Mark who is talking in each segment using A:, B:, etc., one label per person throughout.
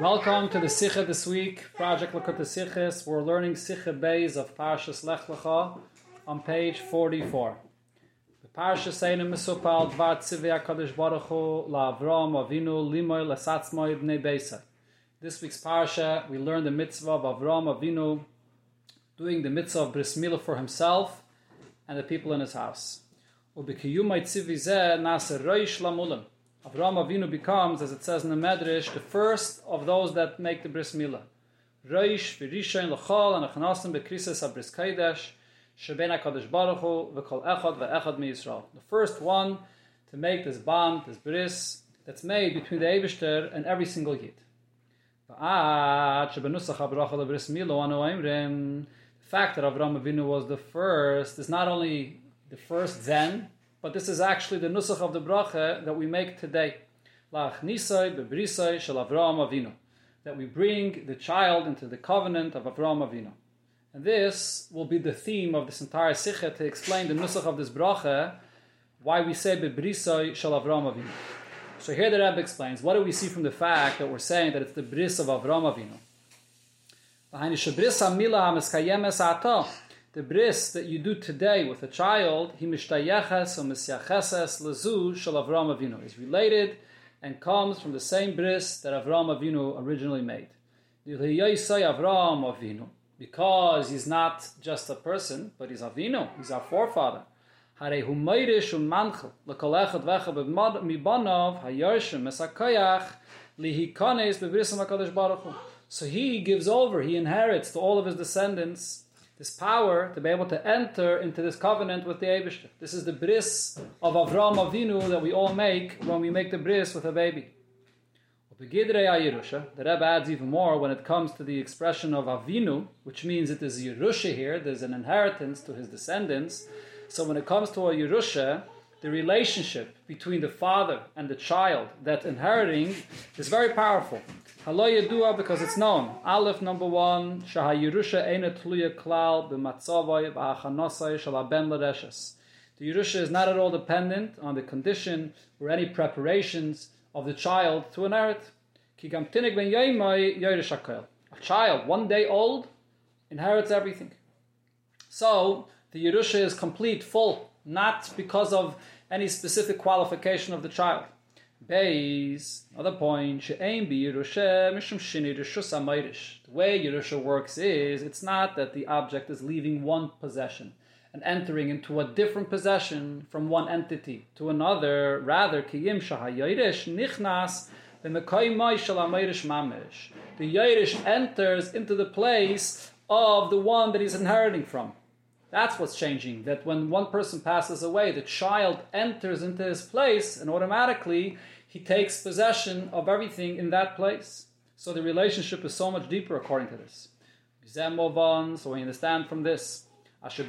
A: Welcome to the Sikha this week, Project Likkutei Sichos. We're learning Sikha Bays of Parshas Lech Lecha on page 44. The Parsha saying in Mesupal Dvar Tzivya Kadosh Baruch Hu La Avram Avinu Limoy Lesatzmoy Bnei Beisa. This week's Parsha, we learn the mitzvah of Avram Avinu doing the mitzvah of Bris Milah for himself and the people in his house. Ubikiyumay Tzivi Zeh Nase Roish Lamulim. Avraham Avinu becomes, as it says in the Medrash, the first of those that make the bris milah. Reish v'rishayin l'chol anachnasim bekrises abris kaidesh sheben hakadosh baruch hu v'kol echad v'echad miYisrael. The first one to make this bond, this bris, that's made between the Eibishter and every single yid. The fact that Avraham Avinu was the first is not only the first then, but this is actually the nusach of the bracha that we make today. That we bring the child into the covenant of Avraham Avinu. And this will be the theme of this entire sikha to explain the nusach of this bracha, why we say bebrisai shel Avraham Avinu. So here the Rebbe explains, what do we see from the fact that we're saying that it's the bris of Avraham Avinu? The bris that you do today with a child, he mishtayeches or misyacheses lezu shel is related and comes from the same bris that Avram Avinu originally made. Avram Avinu because he's not just a person, but he's Avinu, he's our forefather. So he gives over, he inherits to all of his descendants this power to be able to enter into this covenant with the Abishter. This is the bris of Avram Avinu that we all make when we make the bris with a baby. The Rebbe adds even more when it comes to the expression of Avinu, which means it is Yerusha here, there's an inheritance to his descendants. So when it comes to a Yerusha, the relationship between the father and the child that inheriting is very powerful. Halo Yedua because it's known. Aleph number one, Shaha Yerusha Eina Tluya Klal B'matzavai B'achanosai Shalaben L'reshes. The Yerusha is not at all dependent on the condition or any preparations of the child to inherit. A child, one day old, inherits everything. So, the Yerusha is complete, full, not because of any specific qualification of the child. Base, other point. The way Yerusha works is, it's not that the object is leaving one possession and entering into a different possession from one entity to another. Rather, shahayirish. The Yirish enters into the place of the one that he's inheriting from. That's what's changing. That when one person passes away, the child enters into his place and automatically he takes possession of everything in that place. So the relationship is so much deeper according to this. So we understand from this. He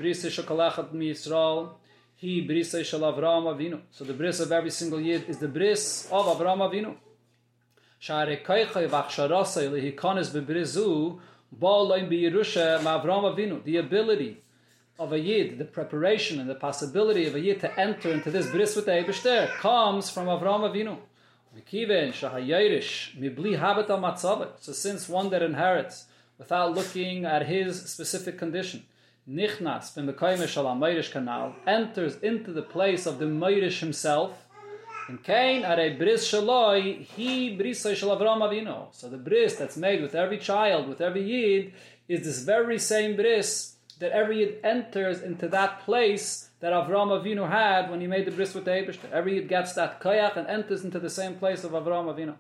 A: brise shel Avram Avinu. So the bris of every single yid is the bris of Avram Avinu. The ability of a yid, the preparation and the possibility of a yid to enter into this bris with the Eibishter comes from Avram Avinu. So since one that inherits without looking at his specific condition, nichnas kanal enters into the place of the Meirish himself. And Cain are bris shaloi, he bris shel Avram Avinu. So the bris that's made with every child, with every yid, is this very same bris that every yid enters into that place that Avram Avinu had when he made the bris with the Eibishter. Every Yid gets that koyach and enters into the same place of Avram Avinu.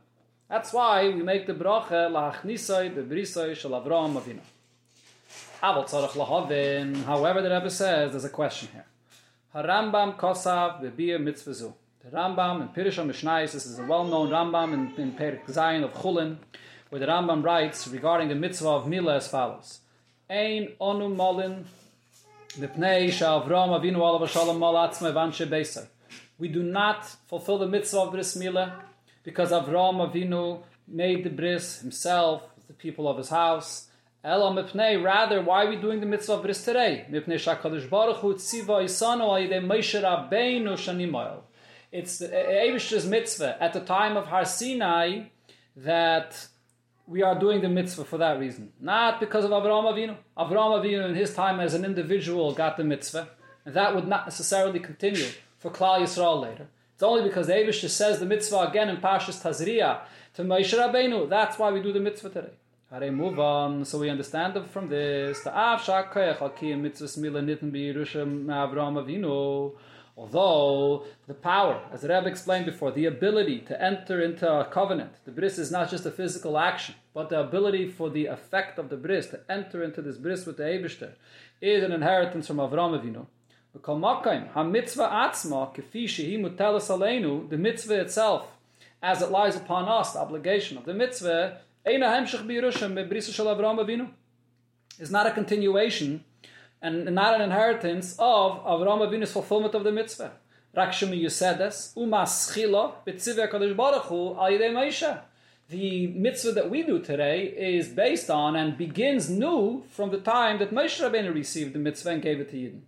A: That's why we make the bracha la'achnisai the brisai shel Avram Avinu. However, the Rebbe says there's a question here. Harambam kosav bebir mitzvazu. The Rambam in Pirush Mishnais, this is a well-known Rambam in, in Perik Zayin of Chulin, where the Rambam writes regarding the mitzvah of Milah as follows. Ein onu molin we do not fulfill the mitzvah of bris milah because Avram Avinu made the bris himself, with the people of his house. Ela mipnei, rather, why are we doing the mitzvah of bris today? Mipnei shakadosh baruch hu tziva isano ayidei Moshe Rabbeinu shanimayel. It's the Eibishter's mitzvah at the time of Har Sinai that we are doing the mitzvah for that reason. Not because of Avraham Avinu. Avraham Avinu in his time as an individual got the mitzvah, and that would not necessarily continue for Klal Yisrael later. It's only because the Avish says the mitzvah again in Pashas Tazria to Moshe Rabbeinu. That's why we do the mitzvah today. Hare move on. So we understand from this. The B'Yerusha Avraham Avinu. Although the power, as Rebbe explained before, the ability to enter into a covenant, the bris is not just a physical action, but the ability for the effect of the bris to enter into this bris with the Eibishter is an inheritance from Avram Avinu. The mitzvah itself, as it lies upon us, the obligation of the mitzvah, is not a continuation and not an inheritance of Avraham Avinu's fulfillment of the mitzvah. Rakshmi Yusedes, Umaschila, B'tzivya Kadosh Baruch Hu, Al The mitzvah that we do today is based on and begins new from the time that Moshe Rabbeinu received the mitzvah and gave it to Yidden.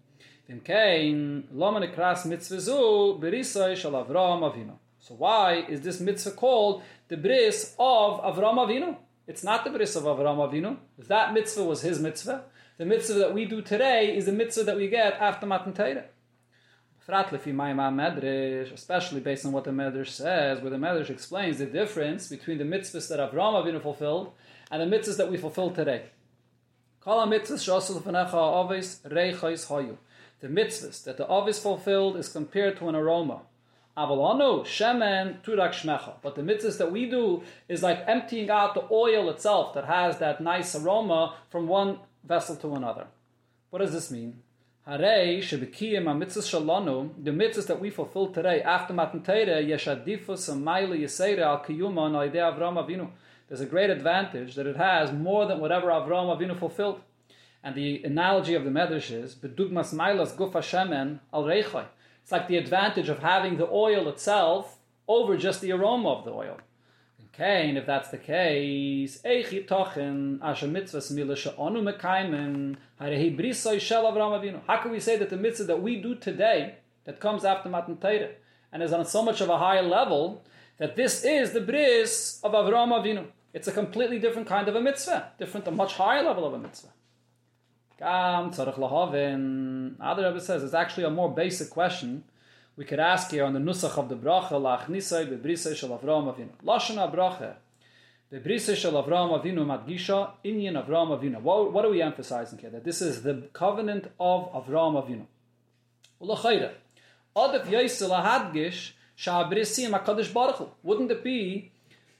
A: So why is this mitzvah called the bris of Avraham Avinu? It's not the bris of Avraham Avinu. That mitzvah was his mitzvah, the mitzvah that we do today is the mitzvah that we get after Matan Torah. Especially based on what the Medrash says, where the Medrash explains the difference between the mitzvahs that Avraham Avinu fulfilled and the mitzvahs that we fulfill today. The mitzvahs that the Avis fulfilled is compared to an aroma. But the mitzvahs that we do is like emptying out the oil itself that has that nice aroma from one vessel to another. What does this mean? The mitzvahs that we fulfill today after Matan Torah, yeshadifus amayla yiseira al kiyuma on Avram Avinu. There's a great advantage that it has more than whatever Avram Avinu fulfilled. And the analogy of the Medrash is bedugmas mailas gufa shemen al reichai. It's like the advantage of having the oil itself over just the aroma of the oil. And if that's the case, Tochen, Harehi Brisoi Shel Avram Avinu. How can we say that the mitzvah that we do today, that comes after Matan Torah, and is on so much of a higher level, that this is the bris of Avram Avinu? It's a completely different kind of a mitzvah, different, a much higher level of a mitzvah. Gam Tzarech Lahavin. Other Rebbe says it's actually a more basic question we could ask here on the nusach of the bracha lachnisai bebrisai shel Avraham Avinu. Lashon bracha bebrisai shel Avraham Avinu madgisha inyan Avraham Avinu. What, what are we emphasizing here? That this is the covenant of Avraham Avinu. Ulachayre adif yaisel hadgish shabrisim hakadosh baruch Wouldn't it be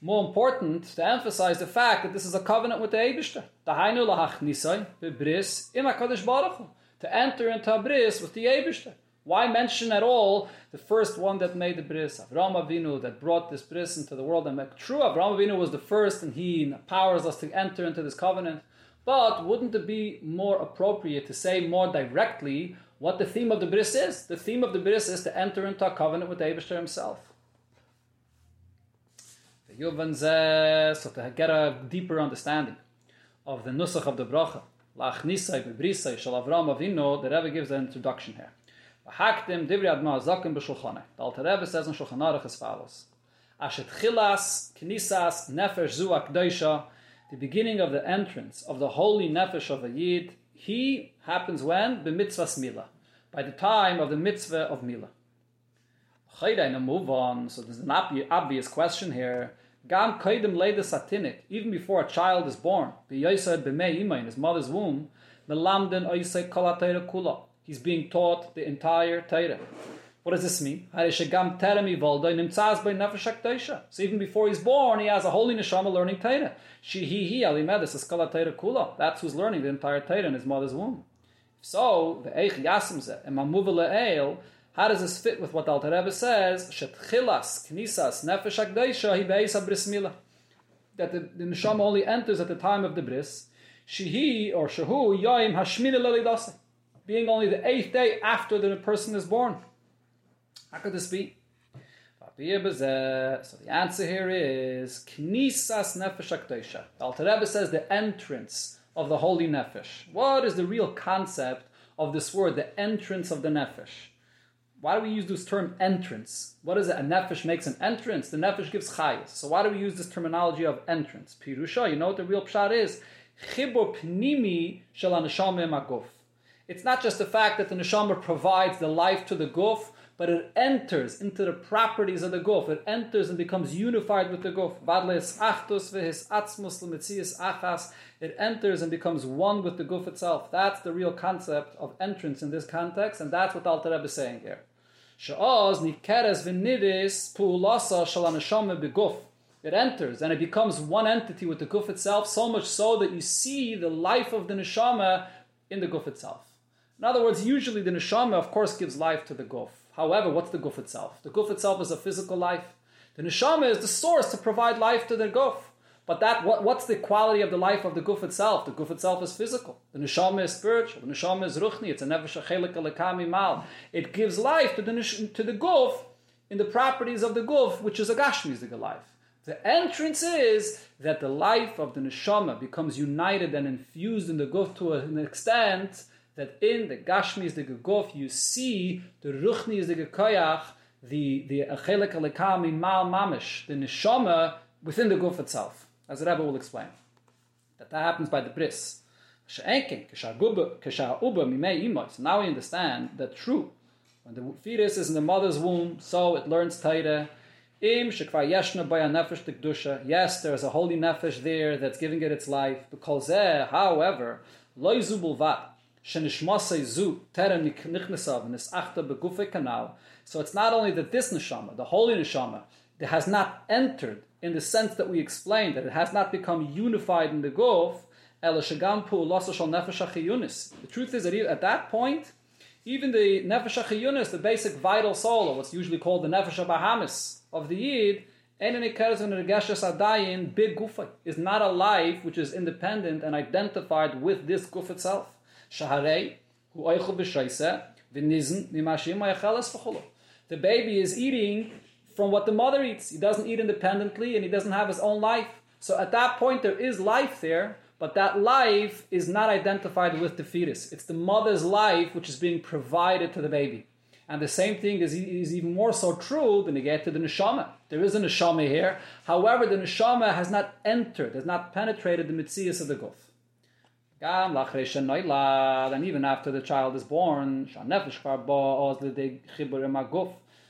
A: more important to emphasize the fact that this is a covenant with the Eibishter? Dahainu lahachnisai bebris im hakadosh baruch To enter into a bris with the Eibishter. Why mention at all the first one that made the bris, Avram Avinu, that brought this bris into the world? And true, Avram Avinu was the first, and he empowers us to enter into this covenant. But wouldn't it be more appropriate to say more directly what the theme of the bris is? The theme of the bris is to enter into a covenant with Abishter himself. So to get a deeper understanding of the nusach of the bracha, Lachnisai bebrisai shal Avinu, the Rebbe gives an introduction here. Haktim divri adma zakim b'shulchane. The Alter Rebbe says in Shulchan Aruch as follows. Ashet chilas knisas nefesh zu akdoisha the beginning of the entrance of the holy nefesh of a yid, he happens when? B'mitzvah mila. By the time of the mitzvah of mila. Chayda, move on. So there's an obvious question here. Gam kaidim leida satinik, even before a child is born, b'yosad b'mei ima in his mother's womb, melamden oisei kolatayra kula he's being taught the entire Torah. What does this mean? So even before he's born, he has a holy neshama learning Torah. kula. That's who's learning the entire Torah in his mother's womb. So, the eich yasimze and how does this fit with what Alter Rebbe says? Shetchilas knisas nefesh akdaisha hi beis. That the, the neshama only enters at the time of the bris. Shehi or shehu yaim hashmina lelidase being only the eighth day after the person is born. How could this be? So the answer here is Knisas Nefesh Akdesha. Alter Rebbe says the entrance of the holy Nefesh. What is the real concept of this word, the entrance of the Nefesh? Why do we use this term entrance? What is it? A nefesh makes an entrance. The nefesh gives chayas. So why do we use this terminology of entrance? Pirusha, you know what the real pshat is? Chibur pnimi shel maguf. It's not just the fact that the neshama provides the life to the guf, but it enters into the properties of the guf. It enters and becomes unified with the guf. It enters and becomes one with the guf itself. That's the real concept of entrance in this context, and that's what Alter Rebbe is saying here. It enters and it becomes one entity with the guf itself, so much so that you see the life of the neshama in the guf itself. In other words, usually the neshama, of course, gives life to the guf. However, what's the guf itself? The guf itself is a physical life. The neshama is the source to provide life to the guf. But that what, what's the quality of the life of the guf itself? The guf itself is physical. The neshama is spiritual. The neshama is ruchni. It's a nefesh lekami mal. It gives life to the to the guf in the properties of the guf, which is a gashmizik life. The entrance is that the life of the neshama becomes united and infused in the guf to an extent that in the gashmis the guf you see the ruchni is the koyach, the the achelek lekami mal mamish, the neshama within the guf itself as the Rebbe will explain. That that happens by the bris. So now we understand that true. When the fetus is in the mother's womb, so it learns Taita. Yes, there is a holy nefesh there that's giving it its life. Because however, loy zubulvat terem nichnesav begufe kanal. So it's not only that this neshama, the holy neshama, that has not entered in the sense that we explained, that it has not become unified in the guf, the truth is that at that point, even the nefesh achiyunis, the basic vital soul, or what's usually called the nefesh bahamis of the yid, big gufa is not a life which is independent and identified with this guf itself. The baby is eating from what the mother eats. He doesn't eat independently and he doesn't have his own life. So at that point, there is life there, but that life is not identified with the fetus. It's the mother's life which is being provided to the baby. And the same thing is, is even more so true when you get to the neshama. There is a neshama here. However, the neshama has not entered, has not penetrated the mitzias of the And even after the child is born,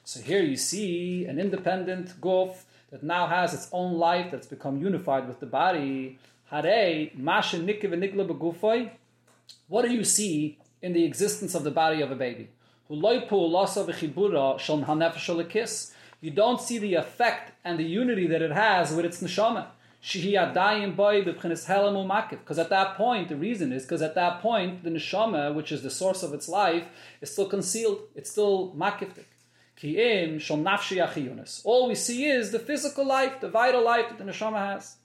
A: so here you see an independent guf that now has its own life that's become unified with the body. What do you see in the existence of the body of a baby? You don't see the effect and the unity that it has with its neshama. Because at that point, the reason is because at that point, the neshama, which is the source of its life, is still concealed. It's still makiftik. All we see is the physical life, the vital life that the neshama has.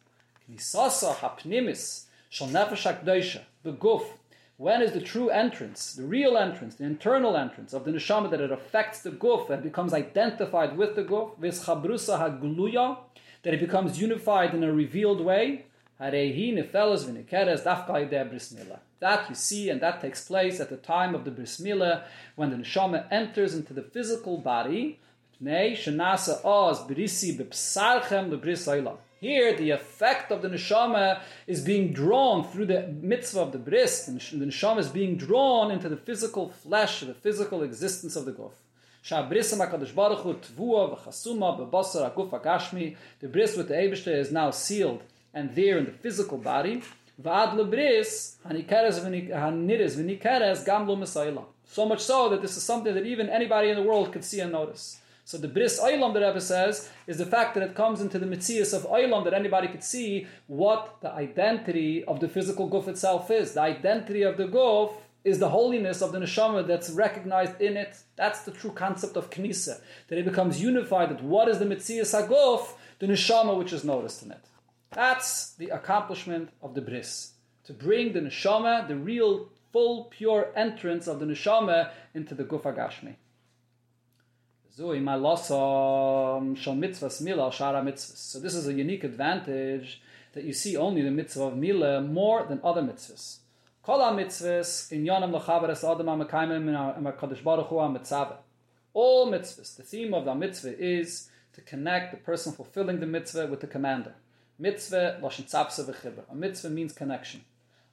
A: The guf. When is the true entrance, the real entrance, the internal entrance of the neshama that it affects the guf and becomes identified with the guf? That it becomes unified in a revealed way. That you see, and that takes place at the time of the bris when the neshama enters into the physical body. Here, the effect of the neshama is being drawn through the mitzvah of the bris. The neshama is being drawn into the physical flesh, the physical existence of the guf. The bris with the Eibishter is now sealed and there in the physical body. V'ad lebris hanikeres v'nikeres gam lo So much so that this is something that even anybody in the world could see and notice. So the bris oilam the Rebbe says is the fact that it comes into the mitzias of oilam that anybody could see what the identity of the physical guf itself is. The identity of the guf is the holiness of the neshama that's recognized in it. That's the true concept of knisa. That it becomes unified. That what is the mitzias haguf? The neshama which is noticed in it. That's the accomplishment of the bris. To bring the neshama, the real, full, pure entrance of the neshama into the gufa gashmi. So this is a unique advantage that you see only the mitzvah of mila more than other mitzvahs. All mitzvahs, the theme of the mitzvah is to connect the person fulfilling the mitzvah with the commander. Mitzvah, loshen tzapsa v'chibur. A mitzvah means connection.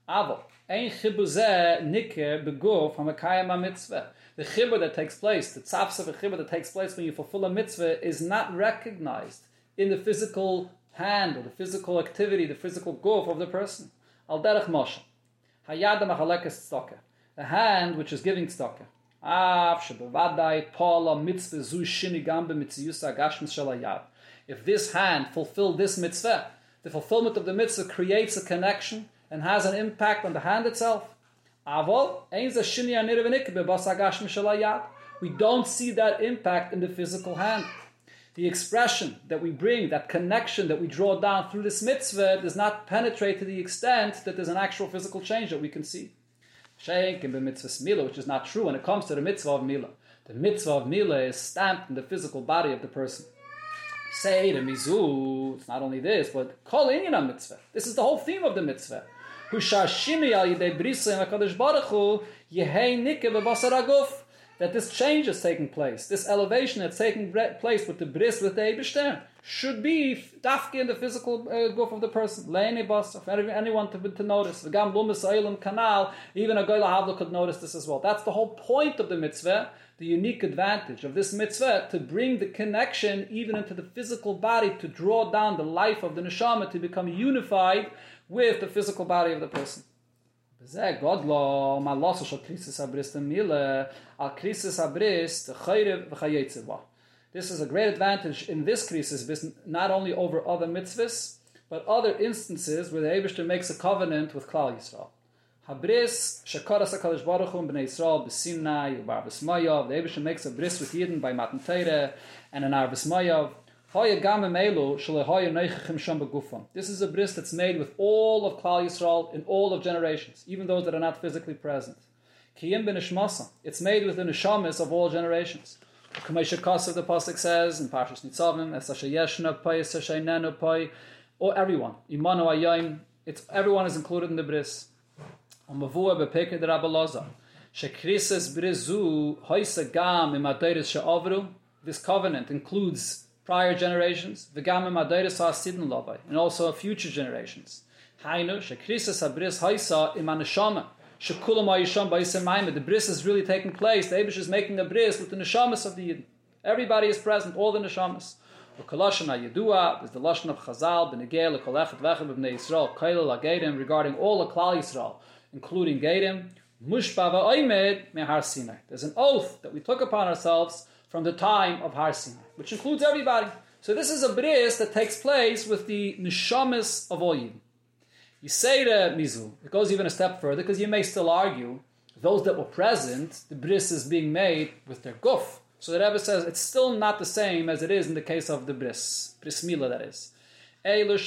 A: Avo, ein chibur zeh niker beguf hamakayam mitzvah. The chibur that takes place, the tzapsa v'chibur that takes place when you fulfill a mitzvah is not recognized in the physical hand or the physical activity, the physical guf of the person. Al derech moshe. Hayad machalekes tzedakah. The hand which is giving tzedakah. Av shebevadai paula mitzvah zu shini gambe mitziyusa gashmis shalayad. If this hand fulfilled this mitzvah, the fulfillment of the mitzvah creates a connection and has an impact on the hand itself. We don't see that impact in the physical hand. The expression that we bring, that connection that we draw down through this mitzvah, does not penetrate to the extent that there's an actual physical change that we can see. Mitzvah mila, which is not true when it comes to the mitzvah of mila. The mitzvah of mila is stamped in the physical body of the person. Say the mizu, it's not only this, but kol inyan mitzvah. This is the whole theme of the mitzvah. Hushashimi al yidei brisa in baruch hu yehei nike bebasar aguf that this change is taking place, this elevation that's taking place with the bris, with the Eibishter, should be dafki in the physical uh, goof of the person. Leini for anyone to, to notice. The gam lumis canal, even a goyla havla could notice this as well. That's the whole point of the mitzvah, the unique advantage of this mitzvah, to bring the connection even into the physical body, to draw down the life of the neshama, to become unified with the physical body of the person. This is a great advantage in this crisis, not only over other mitzvahs but other instances where the Eibushter makes a covenant with Klal Yisrael. Habris shekaras HaKadosh Baruch Hu b'nei Yisrael b'Sinai u'bar b'smayov. The Eibushter makes a bris with Yidden by Matan Teire and an Ar b'smayov. This is a bris that's made with all of Klal Yisrael in all of generations, even those that are not physically present. It's made with the neshamis of all generations. Kamesha Kosav, the Pasuk says in Parshas Nitzavim, Esasha Yeshna Pai, Esasha Nenu Pai, or everyone. Ayayim, it's everyone is included in the bris. Gam. This covenant includes prior generations, v'gamim adayris ha'asidin lovai, and also future generations. Hainu, shekrisas habris haisa im aneshama, shekulam ha'yisham ba'isem The bris is really taking place. The Abish is making a bris with the neshamas of the Yidden. Everybody is present, all the neshamas. V'koloshan ha'yedua, there's the lashon of Chazal, b'negei l'kolechet v'echem b'nei Yisrael, kaila la'gedim, regarding all the Klal Yisrael, including Gedim, mushbava oimed mehar Sinai. There's an oath that we took upon ourselves from the time of Har Sinai, which includes everybody. So this is a bris that takes place with the neshamis of all. You say to Mizu, it goes even a step further because you may still argue those that were present, the bris is being made with their guf. So the Rebbe says it's still not the same as it is in the case of the bris, bris mila that is. Those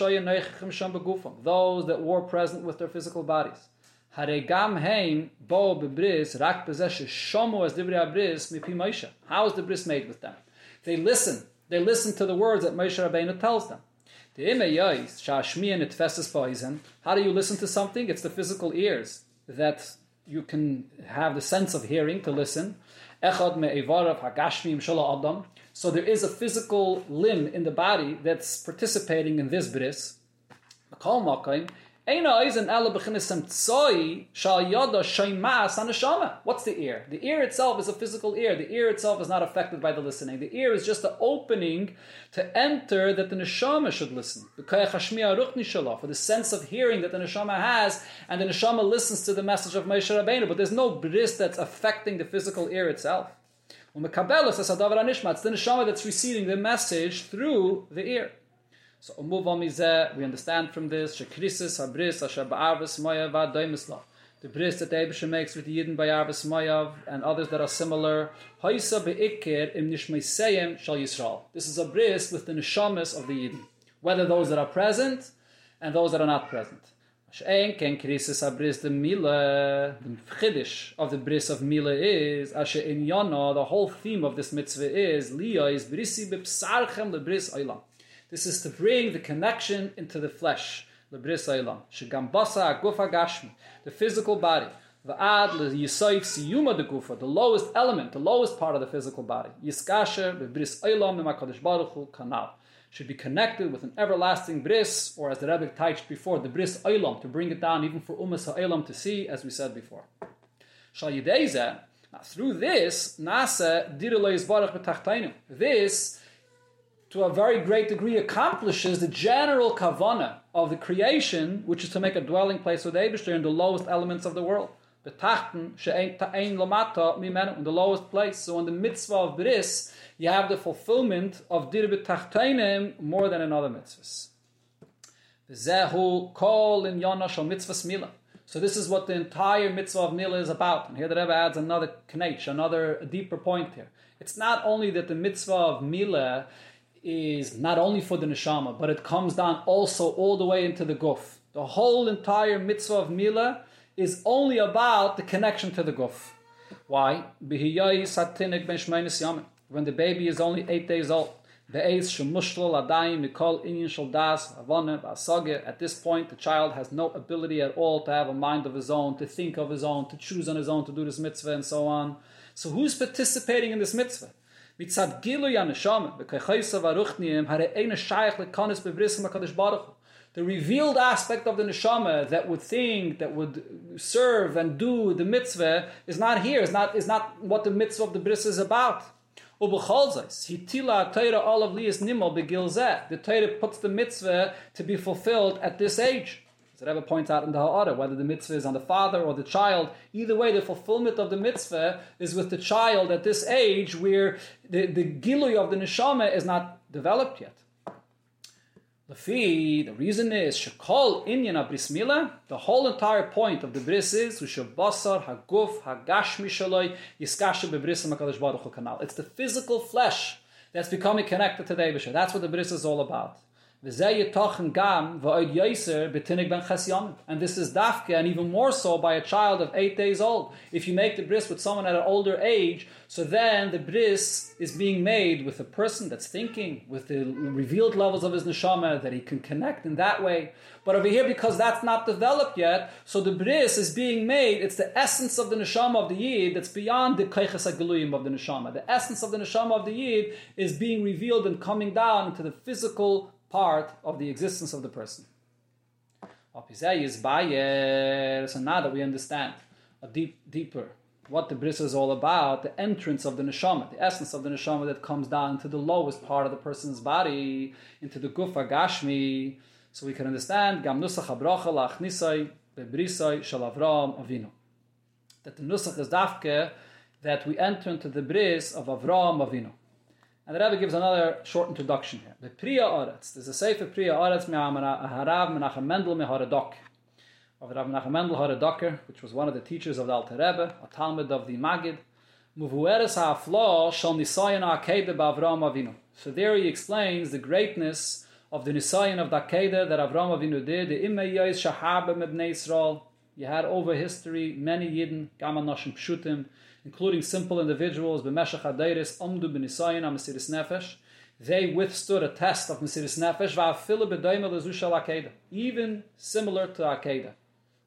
A: that were present with their physical bodies. Haregam heim bo bebris rak bezesh as divrei abris mipi Moshe. How is the bris made with them? They listen. They listen to the words that Moshe Rabbeinu tells them. How do you listen to something? It's the physical ears that you can have the sense of hearing to listen. So there is a physical limb in the body that's participating in this bris. What's the ear? The ear itself is a physical ear. The ear itself is not affected by the listening. The ear is just the opening to enter that the neshama should listen. For the sense of hearing that the neshama has, and the neshama listens to the message of Moshe Rabbeinu. But there's no bris that's affecting the physical ear itself. It's the neshama that's receiving the message through the ear. So move on we understand from this, shekrisis habris asher ba'arvis moyav v'adoimisla. The bris that the Abisha makes with the Yidden by Arvis Moyav and others that are similar. Haisa be'ikir im nishmeiseyim shal Yisrael. This is a bris with the neshamas of the Yidden. Whether those that are present and those that are not present. She'en ken krisis habris the the of the bris of mila is, asher in the whole theme of this mitzvah is, liya is brisi b'psarchem lebris oilam. This is to bring the connection into the flesh. The physical body. Va'ad siyuma gufa, the lowest element, the lowest part of the physical body. Yiskasher baruch hu. Should be connected with an everlasting bris, or as the Rebbe touched before, the bris olam, to bring it down even for umas ha'olam to see, as we said before. Shal yideiza, through this, nasa direle baruch. This, to a very great degree, accomplishes the general kavana of the creation, which is to make a dwelling place with Abishter in the lowest elements of the world in the lowest place. So in the mitzvah of bris, you have the fulfillment of dir betachteinem more than in other mitzvahs. Zehu kol in yana shal mitzvah. So this is what the entire mitzvah of Mila is about. And here the Rebbe adds another knetch, another deeper point here. It's not only that the mitzvah of Mila is not only for the neshama, but it comes down also all the way into the guf. The whole entire mitzvah of Mila is only about the connection to the guf. Why? When the baby is only eight days old. At this point, the child has no ability at all to have a mind of his own, to think of his own, to choose on his own, to do this mitzvah, and so on. So, who's participating in this mitzvah? Gilu Baruch the revealed aspect of the neshama that would think, that would serve and do the mitzvah is not here, is not, is not what the mitzvah of the bris is about. The Torah puts the mitzvah to be fulfilled at this age. The Rebbe points out in the Ha'ara, whether the mitzvah is on the father or the child, either way, the fulfillment of the mitzvah is with the child at this age where the, the gilui of the neshama is not developed yet. Lafi, the reason is shekol inyan bris mila. The whole entire point of the bris is ushabasar haguf hagashmi shaloi Hakadosh Baruch Hu It's the physical flesh that's becoming connected to the Eibush. That's what the bris is all about. And this is dafke, and even more so by a child of eight days old. If you make the bris with someone at an older age, so then the bris is being made with a person that's thinking, with the revealed levels of his neshama, that he can connect in that way. But over here, because that's not developed yet, so the bris is being made, it's the essence of the neshama of the yid that's beyond the kaiches agiluyim of the neshama. The essence of the neshama of the yid is being revealed and coming down into the physical part of the existence of the person. So now that we understand a deep, deeper what the bris is all about, the entrance of the neshama, the essence of the neshama that comes down to the lowest part of the person's body, into the gufa gashmi, so we can understand gam nusach. That the nusach is dafke that we enter into the bris of Avram Avinu. And the Rebbe gives another short introduction here. The Priya Oretz. There's a Sefer Priya Oretz Harav Menachem Mendel Meharadok. Of Rav Menachem Mendel Haradoker, which was one of the teachers of the Alter Rebbe, a Talmud of the Magid. Muvueres HaFlo Shal Ba'Avram Avinu. So there he explains the greatness of the Nisayan of the Akeda that Avram Avinu did. The Imme Yois Shahabe Mebnei Yisrael. You had over history many Yidden, Gama Noshim Pshutim, including simple individuals, b'meshach adeiris, omdu b'nisayin ha-mesiris nefesh, they withstood a test of Mesiris Nefesh, va'afilu b'doimel lezushal Akeda, even similar to Akeda.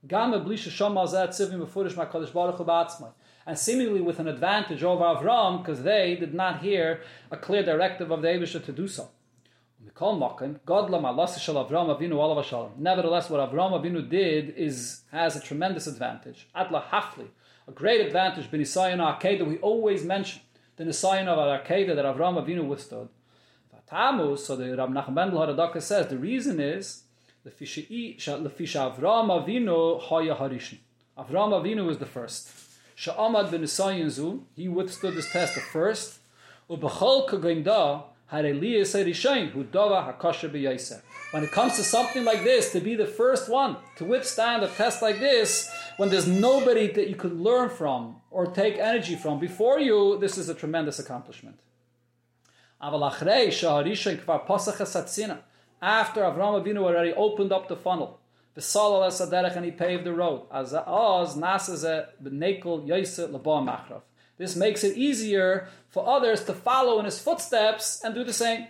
A: Gam eblisha shomal zeh tzivim b'furish ma'kadosh baruch hu And seemingly with an advantage over Avram, because they did not hear a clear directive of the Abisha to do so. Nevertheless, what Avram Avinu did is has a tremendous advantage. Adla hafli, a great advantage, Benisayan Akedah, we always mention the Nisayan of Akedah that Avram Avinu withstood. Vatamu, so the Rab Nachman Mendel Haradaka says, the reason is, the Fisha Avram Avinu Haya Harishin. Avram Avinu was the first. Sha'amad Benisayan Zu, he withstood this test the first. Ubachol Kagimda, when it comes to something like this, to be the first one to withstand a test like this, when there's nobody that you could learn from or take energy from before you, this is a tremendous accomplishment. After Avraham Avinu already opened up the funnel, and he paved the road. This makes it easier for others to follow in his footsteps and do the same.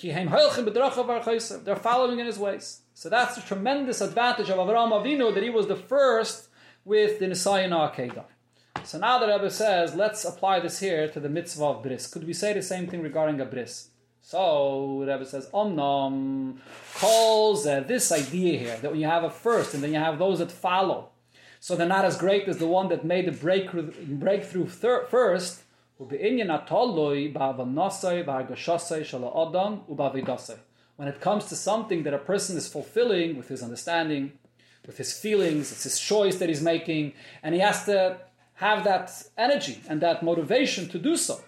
A: They're following in his ways. So that's the tremendous advantage of Avraham Avinu that he was the first with the Nisayan Akedah. So now the Rebbe says, let's apply this here to the mitzvah of bris. Could we say the same thing regarding a bris? So the Rebbe says, Omnom calls uh, this idea here that when you have a first and then you have those that follow, so they're not as great as the one that made the breakthrough, breakthrough thir- first. When it comes to something that a person is fulfilling with his understanding, with his feelings, it's his choice that he's making, and he has to have that energy and that motivation to do so.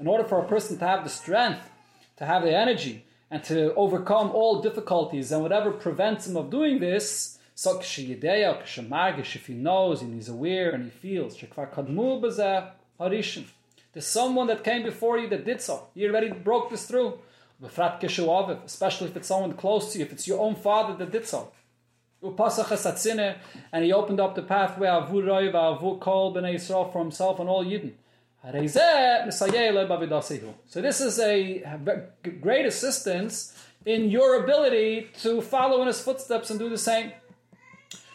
A: In order for a person to have the strength, to have the energy, and to overcome all difficulties and whatever prevents him of doing this, so if he knows and he's aware and he feels, there's someone that came before you that did so. You already broke this through. Especially if it's someone close to you, if it's your own father that did so and he opened up the pathway avu roiv avu kol b'nei Yisrael for himself and all Yidden. So this is a great assistance in your ability to follow in his footsteps and do the same.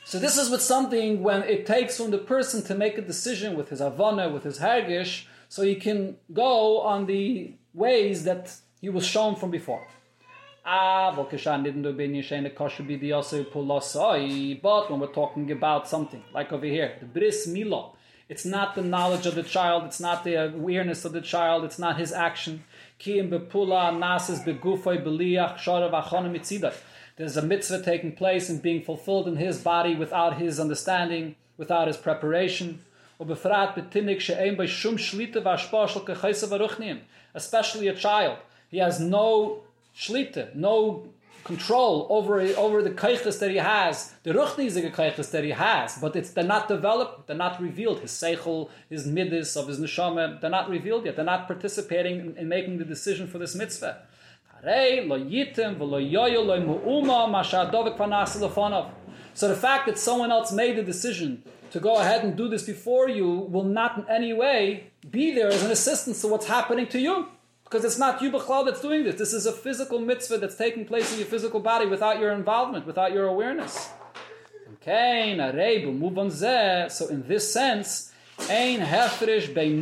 A: So this is what something when it takes from the person to make a decision with his avana, with his hergish, so he can go on the ways that he was shown from before. Ah, but when we're talking about something like over here, the bris milo, it's not the knowledge of the child, it's not the awareness of the child, it's not his action. There's a mitzvah taking place and being fulfilled in his body without his understanding, without his preparation. Especially a child. He has no shlita, no control over over the kaiches that he has, the ruchnizige kaiches that he has, but it's they're not developed, they're not revealed. His seichel, his midis of his neshama, they're not revealed yet. They're not participating in, in making the decision for this mitzvah. So the fact that someone else made the decision to go ahead and do this before you will not in any way be there as an assistance to what's happening to you. Because it's not you B'chlal that's doing this. This is a physical mitzvah that's taking place in your physical body without your involvement, without your awareness. Okay, so in this sense, ein ulebein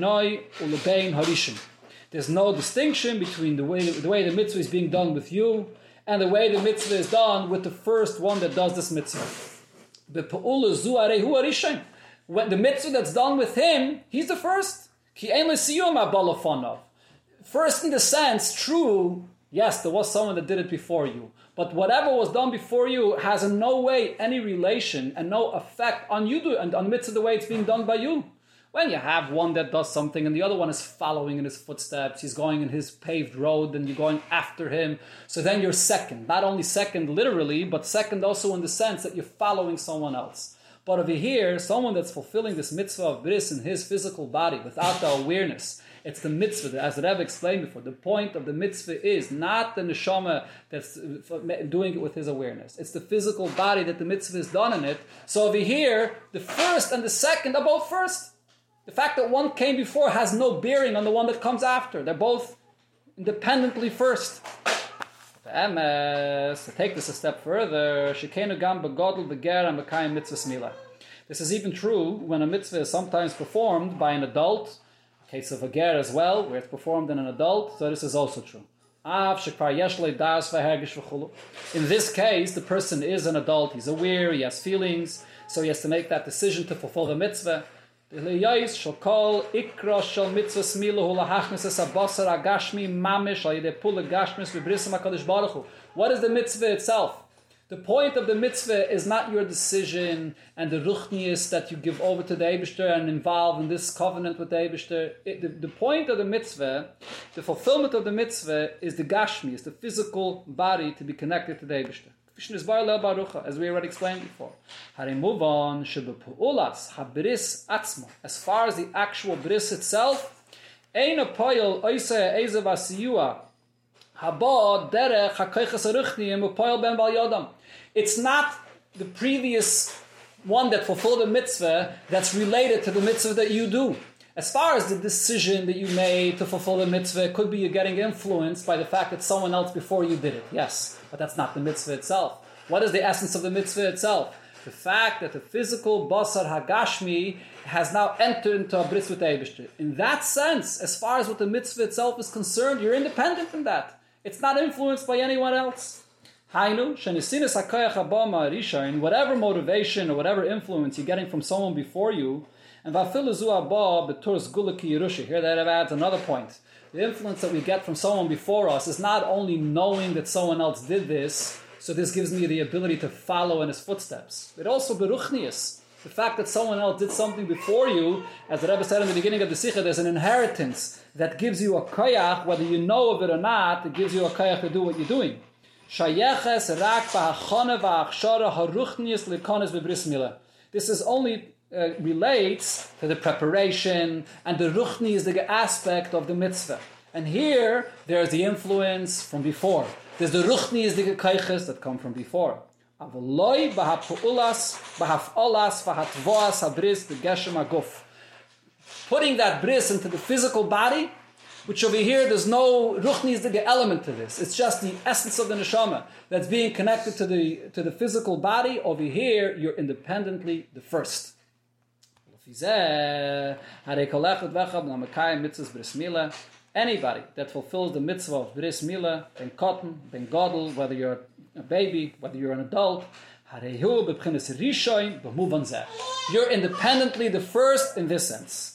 A: harishim. There's no distinction between the way, the way the mitzvah is being done with you and the way the mitzvah is done with the first one that does this mitzvah. When the mitzvah that's done with him, he's the first. Ki First, in the sense, true, yes, there was someone that did it before you. But whatever was done before you has in no way any relation and no effect on you do, and on midst of the way it's being done by you. When you have one that does something and the other one is following in his footsteps, he's going in his paved road and you're going after him. So then you're second. Not only second literally, but second also in the sense that you're following someone else. But over here, someone that's fulfilling this mitzvah of bris in his physical body without the awareness it's the mitzvah, as Rebbe explained before. The point of the mitzvah is not the neshama that's doing it with his awareness. It's the physical body that the mitzvah is done in it. So over here, the first and the second are both first. The fact that one came before has no bearing on the one that comes after. They're both independently first. MS, to take this a step further, Gam Mitzvah Smila. This is even true when a mitzvah is sometimes performed by an adult Case of a ger as well, where it's performed in an adult, so this is also true. In this case, the person is an adult, he's aware, he has feelings, so he has to make that decision to fulfill the mitzvah. What is the mitzvah itself? The point of the mitzvah is not your decision and the ruchnius that you give over to the Eibishter and involve in this covenant with the Eibishter. The, the, point of the mitzvah, the fulfillment of the mitzvah, is the gashmi, is the physical body to be connected to the Eibishter. As we already explained before. As far as the actual bris itself, it's not the previous one that fulfilled the mitzvah that's related to the mitzvah that you do. As far as the decision that you made to fulfill the mitzvah, it could be you're getting influenced by the fact that someone else before you did it. Yes, but that's not the mitzvah itself. What is the essence of the mitzvah itself? The fact that the physical basar hagashmi has now entered into a bris with Eibishter. In that sense, as far as what the mitzvah itself is concerned, you're independent from that. It's not influenced by anyone else. Hainu, shenisinis hakoyach abama rishain, whatever motivation or whatever influence you're getting from someone before you, and vafilazu abba beturs gulaki yerusha. Here that adds another point. The influence that we get from someone before us is not only knowing that someone else did this, so this gives me the ability to follow in his footsteps. But also beruchnius, the fact that someone else did something before you, as the Rebbe said in the beginning of the Sikha, there's an inheritance that gives you a koyach, whether you know of it or not, it gives you a koyach to do what you're doing. Shayeches rak ba'achone va'achshara haruchnius. This is only uh, relates to the preparation and the ruchni is the aspect of the mitzvah. And here there's the influence from before. There's the ruchni is the gekaiches that come from before. Avaloi b'hapu'ulas b'haf'olas v'hatvoas habris the geshem aguf. Putting that bris into the physical body which over here there's no ruchnisdige element to this. It's just the essence of the neshama that's being connected to the to the physical body. Over here, you're independently the first. Anybody that fulfills the mitzvah of bris milah, ben cotton, ben godel, whether you're a baby, whether you're an adult, you're independently the first in this sense.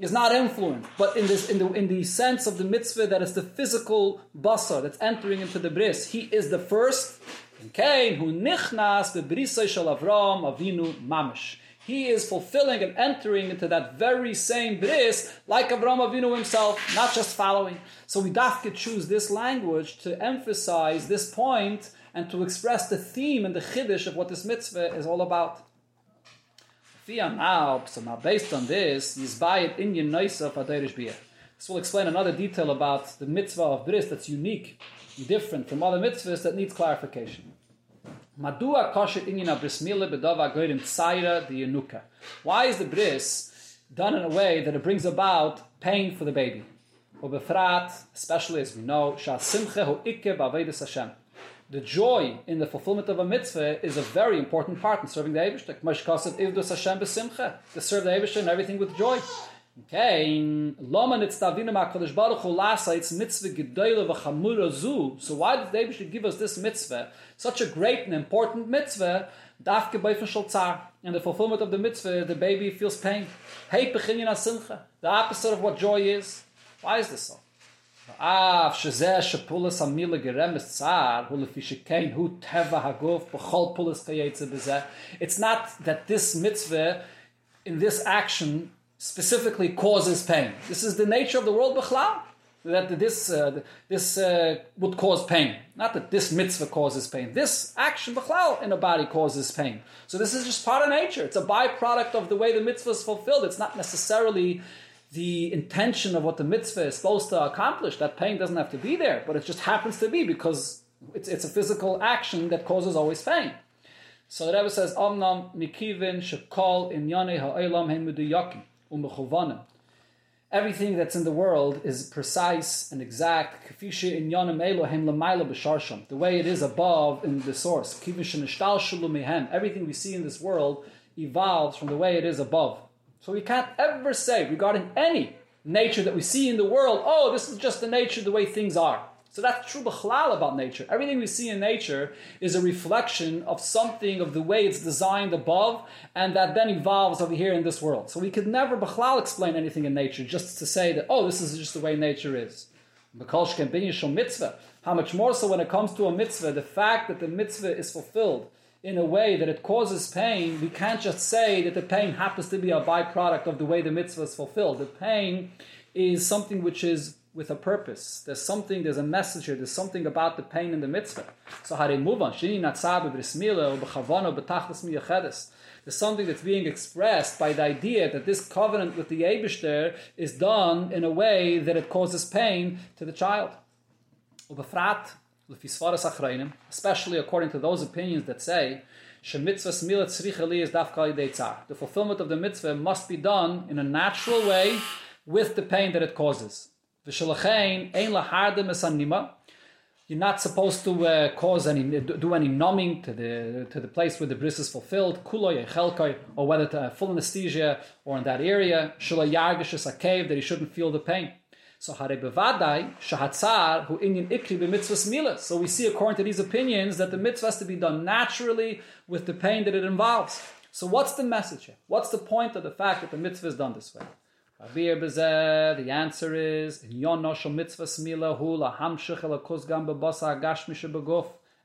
A: is not influenced, but in this in the in the sense of the mitzvah that is the physical basar that's entering into the bris, he is the first. In Cain, who nichnas the brisay shel Avram Avinu mamish. He is fulfilling and entering into that very same bris like Avram Avinu himself, not just following. So we dafke choose this language to emphasize this point and to express the theme and the chiddush of what this mitzvah is all about now, so now based on this, Yizbayit Inyan Noisa Faderish Biyah. This will explain another detail about the mitzvah of bris that's unique different from other mitzvahs that needs clarification. Why is the bris done in a way that it brings about pain for the baby? Obefrat, especially as we know, Hashem the joy in the fulfillment of a mitzvah is a very important part in serving the Eibishter. To serve the Eibishter and everything with joy. Okay, lama nitztavinu ma'kadosh baruch hu it's mitzvah gedoyle v'chamura zu. So why did the Eibishter give us this mitzvah, such a great and important mitzvah, dafke beifen shal tzar. In the fulfillment of the mitzvah, the baby feels pain. Hey pechinyan simcha. The opposite of what joy is. Why is this so? אף שזה שפולס המילה גרמס צער, הוא לפי שכן הוא טבע הגוף בכל פולס כייצא בזה. It's not that this mitzvah, in this action, specifically causes pain. This is the nature of the world בכלל. That this, uh, this uh, would cause pain. Not that this mitzvah causes pain. This action bechlal in a body causes pain. So this is just part of nature. It's a byproduct of the way the mitzvah is fulfilled. It's not necessarily the intention of what the mitzvah is supposed to accomplish. That pain doesn't have to be there, but it just happens to be because it's, it's a physical action that causes always pain. So the Rebbe says, Omnam mikivin shekol ha'olam u'mechuvanim. Everything that's in the world is precise and exact. The way it is above in the source. Everything we see in this world evolves from the way it is above. So we can't ever say regarding any nature that we see in the world, oh, this is just the nature, the way things are. So that's true b'chlal about nature. Everything we see in nature is a reflection of something of the way it's designed above, and that then evolves over here in this world. So we could never b'chlal explain anything in nature just to say that, oh, this is just the way nature is. How much more so when it comes to a mitzvah, the fact that the mitzvah is fulfilled in a way that it causes pain, we can't just say that the pain happens to be a byproduct of the way the mitzvah is fulfilled. The pain is something which is with a purpose. There's something, there's a message here, there's something about the pain in the mitzvah. So how they move on. There's something that's being expressed by the idea that this covenant with the Abishter is done in a way that it causes pain to the child. Especially according to those opinions that say the fulfillment of the mitzvah must be done in a natural way with the pain that it causes. You're not supposed to uh, cause any, do any numbing to the to the place where the bris is fulfilled, or whether to full anesthesia or in that area, a cave that he shouldn't feel the pain. So hare bevadai shahatzar hu inyan ikri b'mitzvahs milah. So we see according to these opinions that the mitzvah has to be done naturally with the pain that it involves. So what's the message here? What's the point of the fact that the mitzvah is done this way? The answer is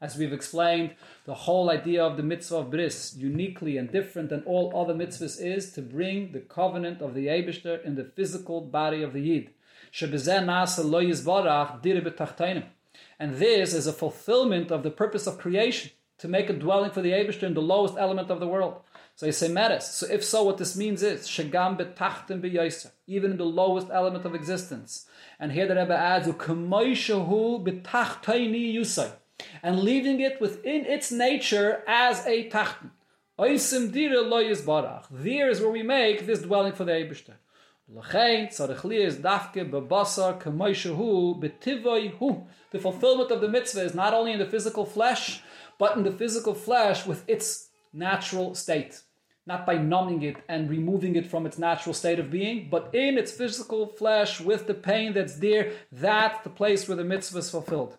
A: as we've explained, the whole idea of the mitzvah of bris, uniquely and different than all other mitzvahs, is to bring the covenant of the Abishter in the physical body of the Yid. And this is a fulfillment of the purpose of creation, to make a dwelling for the Abishter in the lowest element of the world. So you say meres. So if so, what this means is shagam betachtim beyoser, even in the lowest element of existence. And here the Rebbe adds u'kamoishahu betachtaini yusay, and leaving it within its nature as a barach. There is where we make this dwelling for the Eibishter. Tzarech dafke betivoy hu. The fulfillment of the mitzvah is not only in the physical flesh, but in the physical flesh with its natural state. Not by numbing it and removing it from its natural state of being, but in its physical flesh with the pain that's there, that's the place where the mitzvah is fulfilled.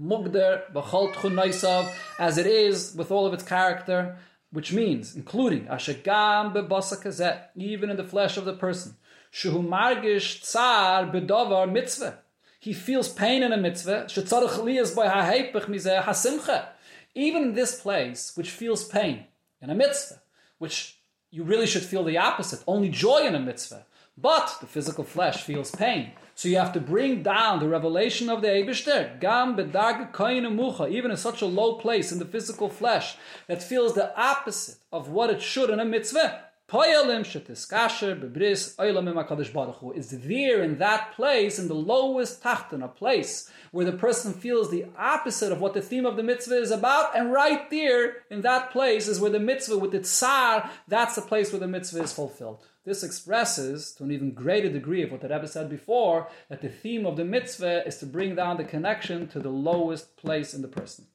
A: Mugder b'chol tchunaisav, as it is with all of its character, which means, including ashagam bebasa even in the flesh of the person. Shuhu margish tsar bedovar mitzvah. He feels pain in a mitzvah. Shetzarech liyas by ha'hepech mizeh hasimcha even in this place, which feels pain in a mitzvah, which you really should feel the opposite, only joy in a mitzvah, but the physical flesh feels pain. So you have to bring down the revelation of the Eibishter, gam bedag mucha, even in such a low place in the physical flesh that feels the opposite of what it should in a mitzvah. Poyalim shetiskasher bebris Baruch is there in that place, in the lowest tachton, a place where the person feels the opposite of what the theme of the mitzvah is about, and right there in that place is where the mitzvah with its sar, that's the place where the mitzvah is fulfilled. This expresses, to an even greater degree of what the Rebbe said before, that the theme of the mitzvah is to bring down the connection to the lowest place in the person.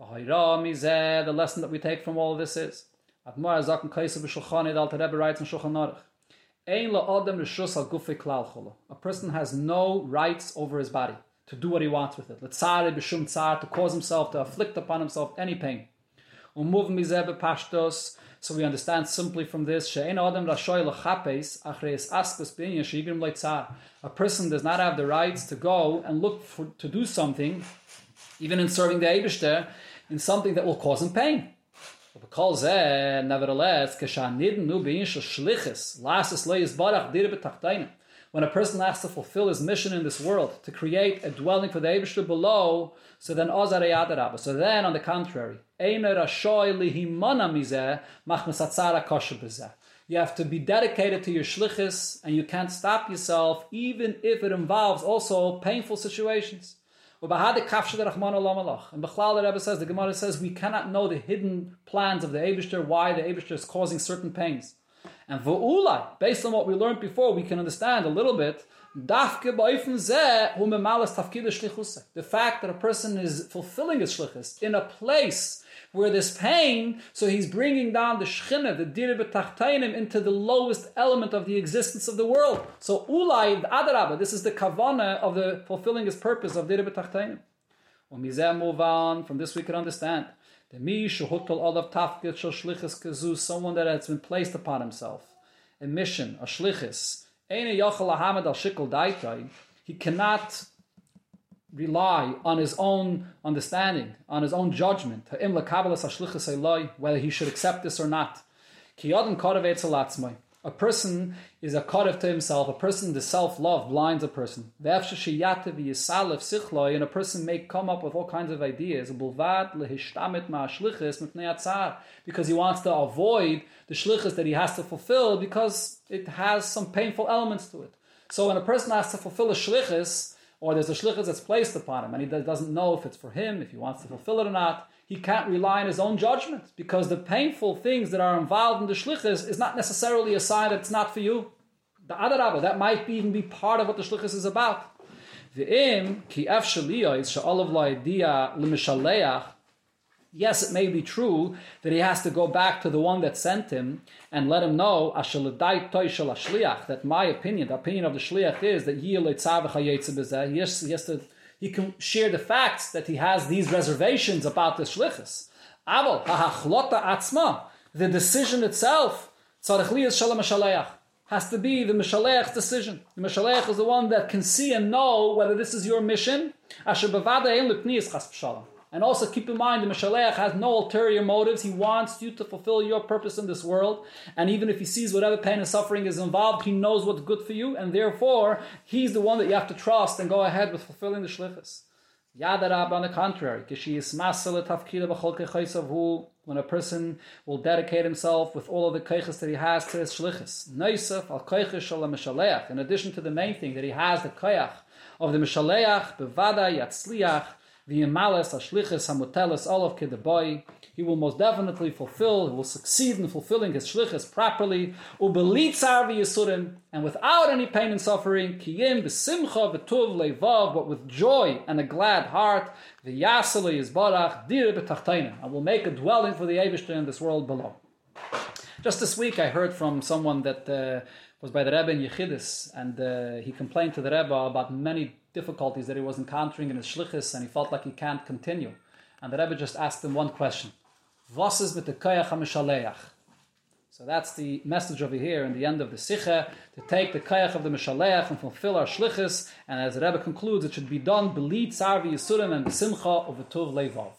A: The lesson that we take from all this is Alter Rebbe writes in Shulchan. Ein la'adam rishus al gufi klal cholo. A person has no rights over his body to do what he wants with it. L'tzare b'shum tzar to cause himself to afflict upon himself any pain. Umuv mizeh. So we understand simply from this, adam rashoy leitzar. A person does not have the rights to go and look for, to do something, even in serving the Eibishter, in something that will cause him pain. Because nevertheless, when a person has to fulfill his mission in this world to create a dwelling for the Eibishter below, so then So then, on the contrary, you have to be dedicated to your shlichus, and you can't stop yourself, even if it involves also painful situations. And Bechlal the Rebbe says, the Gemara says, we cannot know the hidden plans of the Abishter, why the Abishter is causing certain pains. And V'ulai, based on what we learned before, we can understand a little bit, the fact that a person is fulfilling his shlichus in a place where there's pain, so he's bringing down the shchina, the dir b'tachtainim, into the lowest element of the existence of the world. So ulai adarabah, this is the kavana of the fulfilling his purpose of dir b'tachtainim. Move on, from this we can understand. The mi shehutel olav tafkit shlichus kazu, someone that has been placed upon himself. A mission, a Shlichis. He cannot rely on his own understanding, on his own judgment, whether he should accept this or not. a person is a cut to himself. A person, the self-love blinds a person. And a person may come up with all kinds of ideas because he wants to avoid the shlichus that he has to fulfill because it has some painful elements to it. So when a person has to fulfill a shlichus, or there's a shlichus that's placed upon him, and he doesn't know if it's for him, if he wants to fulfill it or not, he can't rely on his own judgment because the painful things that are involved in the shlichus is not necessarily a sign that it's not for you. The adarabah, that might even be part of what the shlichus is about. Yes, it may be true that he has to go back to the one that sent him and let him know that my opinion, the opinion of the shliach is that he has, he has to he can share the facts that he has these reservations about the shlichus. Atzma, the decision itself, has to be the Mishaleach's decision. The Mishaleach is the one that can see and know whether this is your mission. Asher and also keep in mind, the Mishaleach has no ulterior motives. He wants you to fulfill your purpose in this world. And even if he sees whatever pain and suffering is involved, he knows what's good for you. And therefore, he's the one that you have to trust and go ahead with fulfilling the shlichus. Yadarab, on the contrary, when a person will dedicate himself with all of the keiches that he has to his shlichus. Noisef al keiches In addition to the main thing, that he has the koyach of the Mishaleach, bevada yatzliach, the imalas ashliches hamutelis olav kedaboy. He will most definitely fulfill. He will succeed in fulfilling his shliches properly. Ubelitzar v'yisurim, and without any pain and suffering. Kiyim b'simcha v'tuv levav, but with joy and a glad heart. V'yasale yizbarach dir b'tachtaina. I will make a dwelling for the Eibushter in this world below. Just this week, I heard from someone that uh, was by the Rebbe in Yechidus, and uh, he complained to the Rebbe about many difficulties that he was encountering in his shlichus, and he felt like he can't continue. And the Rebbe just asked him one question: "Was is with the koyach hamishaleach?" So that's the message over here in the end of the Sikha, to take the koyach of the Mishaleach and fulfill our shlichus. And as the Rebbe concludes, it should be done, belit sarvi yisurim and simcha of the tuv levav.